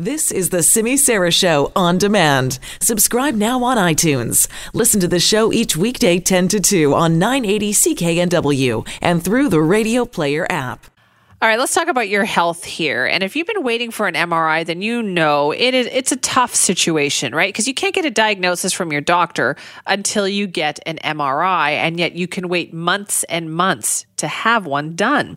This is the Simi Sara Show on demand. Subscribe now on iTunes. Listen to the show each weekday 10 to 2 on 980 CKNW and through the Radio Player app. All right, let's talk about your health here. And if you've been waiting for an MRI, then you know it is it's a tough situation, right? Because you can't get a diagnosis from your doctor until you get an MRI, and yet you can wait months and months to have one done.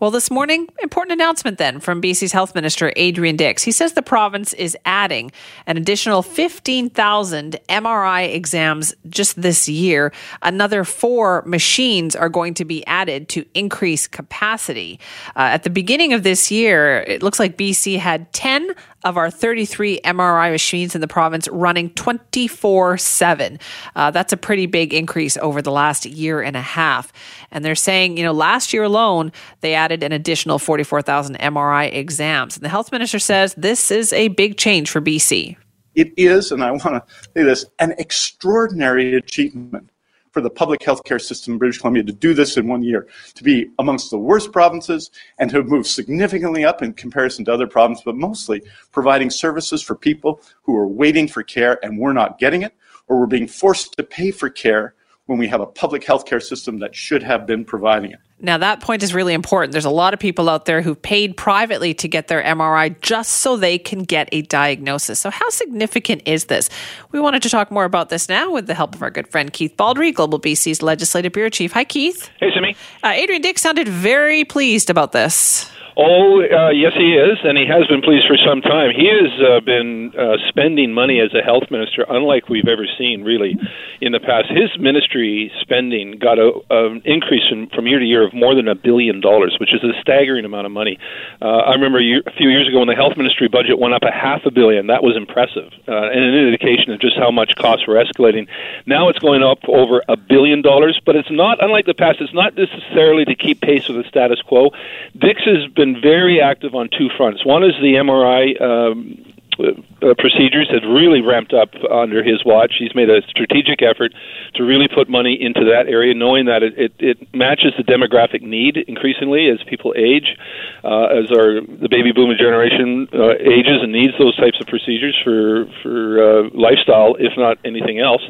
Well, this morning, important announcement then from BC's Health Minister Adrian Dix. He says the province is adding an additional 15,000 MRI exams just this year. Another four machines are going to be added to increase capacity. Uh, at the beginning of this year, it looks like BC had 10 of our 33 MRI machines in the province running 24 uh, 7. That's a pretty big increase over the last year and a half. And they're saying, you know, last year alone, they added an additional 44,000 MRI exams. And the health minister says this is a big change for BC. It is, and I want to say this, an extraordinary achievement for the public healthcare system in British Columbia to do this in one year, to be amongst the worst provinces and to moved significantly up in comparison to other provinces, but mostly providing services for people who are waiting for care and we're not getting it, or we're being forced to pay for care when we have a public healthcare system that should have been providing it. Now, that point is really important. There's a lot of people out there who've paid privately to get their MRI just so they can get a diagnosis. So, how significant is this? We wanted to talk more about this now with the help of our good friend Keith Baldry, Global BC's Legislative Bureau Chief. Hi, Keith. Hey, Simi. Uh, Adrian Dix sounded very pleased about this. Oh, uh, yes, he is, and he has been pleased for some time. He has uh, been uh, spending money as a health minister, unlike we've ever seen, really, in the past. His ministry spending got an increase in, from year to year of more than a billion dollars, which is a staggering amount of money. Uh, I remember a, year, a few years ago when the health ministry budget went up a half a billion. That was impressive, uh, and an indication of just how much costs were escalating. Now it's going up over a billion dollars, but it's not unlike the past. It's not necessarily to keep pace with the status quo. Dix has been been very active on two fronts. One is the MRI um, uh, procedures had really ramped up under his watch. He's made a strategic effort to really put money into that area, knowing that it, it, it matches the demographic need increasingly as people age, uh, as our the baby boomer generation uh, ages and needs those types of procedures for for uh, lifestyle, if not anything else.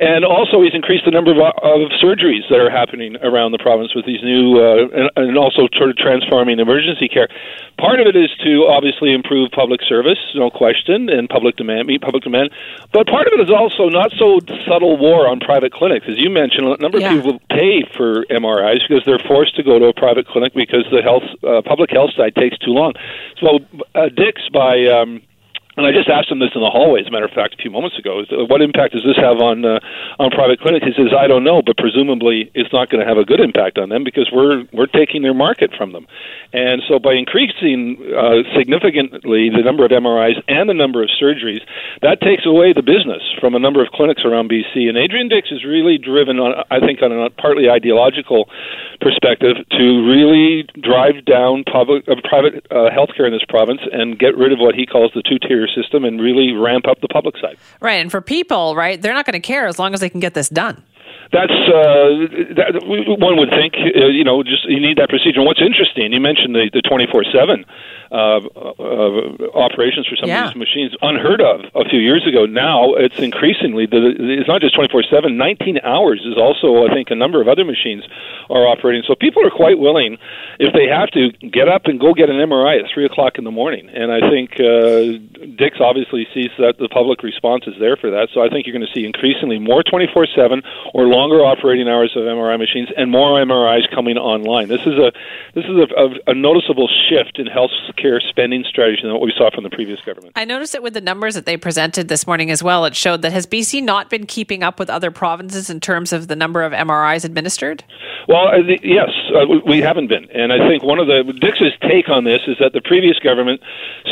And also, he's increased the number of, of surgeries that are happening around the province with these new, uh, and, and also sort of transforming emergency care. Part of it is to obviously improve public service, no question, and public demand, meet public demand. But part of it is also not so subtle war on private clinics. As you mentioned, a number yeah. of people pay for MRIs because they're forced to go to a private clinic because the health, uh, public health side takes too long. So, uh, Dix, by um, and I just asked him this in the hallway, as a matter of fact, a few moments ago. What impact does this have on uh, on private clinics? He says, "I don't know, but presumably it's not going to have a good impact on them because we're we're taking their market from them." And so, by increasing uh, significantly the number of MRIs and the number of surgeries, that takes away the business from a number of clinics around BC. And Adrian Dix is really driven on, I think, on a partly ideological perspective to really drive down public uh, private uh, healthcare in this province and get rid of what he calls the system and really ramp up the public side. Right. And for people, right, they're not going to care as long as they can get this done that's uh, that, one would think uh, you know just you need that procedure. And what's interesting, you mentioned the the twenty four seven uh, uh, operations for some yeah. of these machines, unheard of a few years ago. Now it's increasingly the, it's not just twenty four seven. Nineteen hours is also I think a number of other machines are operating. So people are quite willing, if they have to, get up and go get an MRI at three o'clock in the morning. And I think uh, Dix obviously sees that the public response is there for that. So I think you're going to see increasingly more twenty four seven or longer operating hours of MRI machines and more MRIs coming online. This is a this is a, a, a noticeable shift in health care spending strategy than what we saw from the previous government. I noticed it with the numbers that they presented this morning as well. It showed that has BC not been keeping up with other provinces in terms of the number of MRIs administered? Well, uh, the, yes, uh, we haven't been, and I think one of the Dix's take on this is that the previous government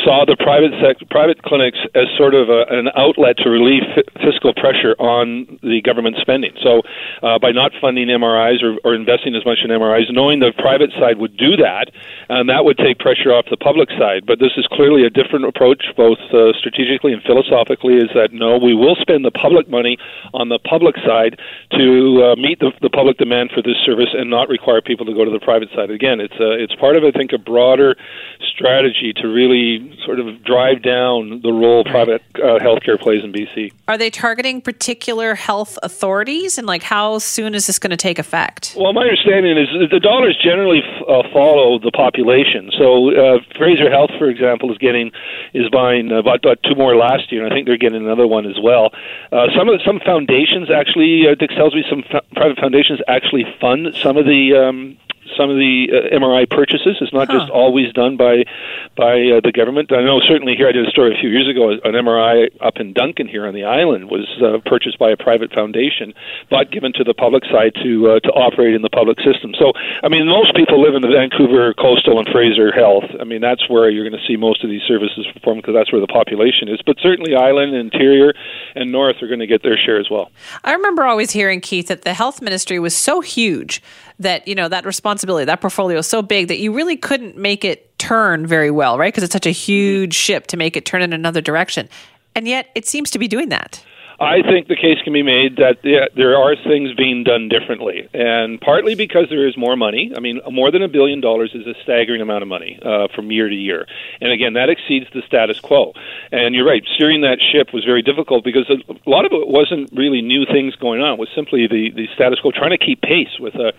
saw the private sec- private clinics as sort of a, an outlet to relieve f- fiscal pressure on the government spending. So uh, by not funding MRIs or, or investing as much in MRIs, knowing the private side would do that, and that would take pressure off the public side. But this is clearly a different approach, both uh, strategically and philosophically. Is that no, we will spend the public money on the public side to uh, meet the, the public demand for this service and not require people to go to the private side. Again, it's it's part of I think a broader strategy to really sort of drive down the role private uh, healthcare plays in BC. Are they targeting particular health authorities, and like how soon is this going to take effect? Well, my understanding is the dollars generally uh, follow the population. So uh, Fraser Health, for example, is getting is buying about, about, two more last year, and I think they're getting another one as well. Uh, some of the, some foundations actually, uh, Dix tells me, some f- private foundations actually fund some of the um, some of the uh, MRI purchases. It's not huh. just always done by by uh, the government. I know certainly here I did a story a few years ago. An MRI up in Duncan here on the island was uh, purchased by a private foundation, but given to the public side to uh, to operate in the public system. So I mean, most people live in the Vancouver coastal and Fraser Health. I mean, that's where you're going to see most of these services performed because that's where the population is. But certainly, island, interior, and north are going to get their share as well. I remember always hearing Keith that the health ministry was so huge that you know that responsibility, that portfolio is so big that you really couldn't make it turn very well, right? Because it's such a huge ship to make it turn in another direction, and yet it seems to be doing that. I think the case can be made that yeah, there are things being done differently, and partly because there is more money. I mean, more than a billion dollars is a staggering amount of money uh, from year to year, and again, that exceeds the status quo. And you're right, steering that ship was very difficult because a lot of it wasn't really new things going on. It was simply the the status quo, trying to keep pace with a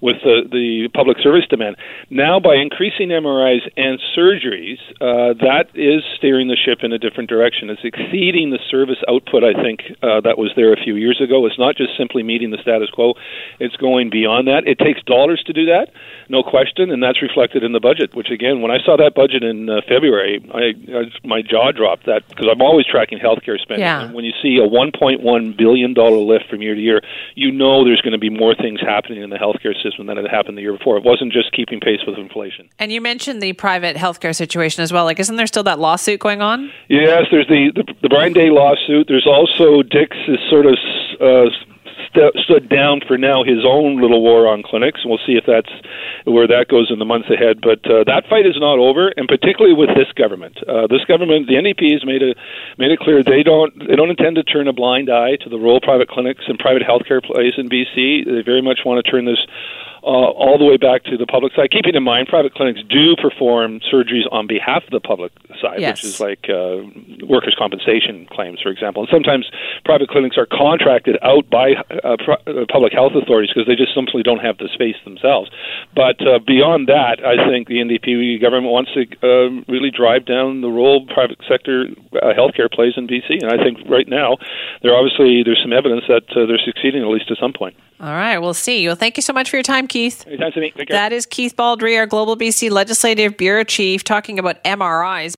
with the, the public service demand. Now, by increasing MRIs and surgeries, uh, that is steering the ship in a different direction. It's exceeding the service output, I think, uh, that was there a few years ago. It's not just simply meeting the status quo, it's going beyond that. It takes dollars to do that, no question, and that's reflected in the budget, which, again, when I saw that budget in uh, February, I, I, my jaw dropped that because I'm always tracking healthcare spending. Yeah. And when you see a $1.1 billion lift from year to year, you know there's going to be more things happening in the healthcare system than had happened the year before. It wasn't just keeping pace with inflation. And you mentioned the private healthcare situation as well. Like, isn't there still that lawsuit going on? Yes, there's the the, the Brian Day lawsuit. There's also Dix is sort of. Uh, st- stood down for now his own little war on clinics, we'll see if that's where that goes in the months ahead. But uh, that fight is not over, and particularly with this government. Uh, this government, the NDP, has made it made it clear they don't they don't intend to turn a blind eye to the role private clinics and private healthcare plays in BC. They very much want to turn this uh, all the way back to the public side. Keeping in mind, private clinics do perform surgeries on behalf of the public side, yes. which is like uh, workers' compensation claims, for example. And sometimes private clinics are contracted out by uh, pro- uh, public health authorities because they just simply don't have the space themselves. But uh, beyond that, I think the NDP government wants to uh, really drive down the role private sector uh, healthcare plays in BC. And I think right now, there obviously there's some evidence that uh, they're succeeding at least to some point. All right, we'll see. Well, thank you so much for your time, Keith. Anytime to me. That is Keith Baldry, our Global BC Legislative Bureau Chief, talking about MRIs.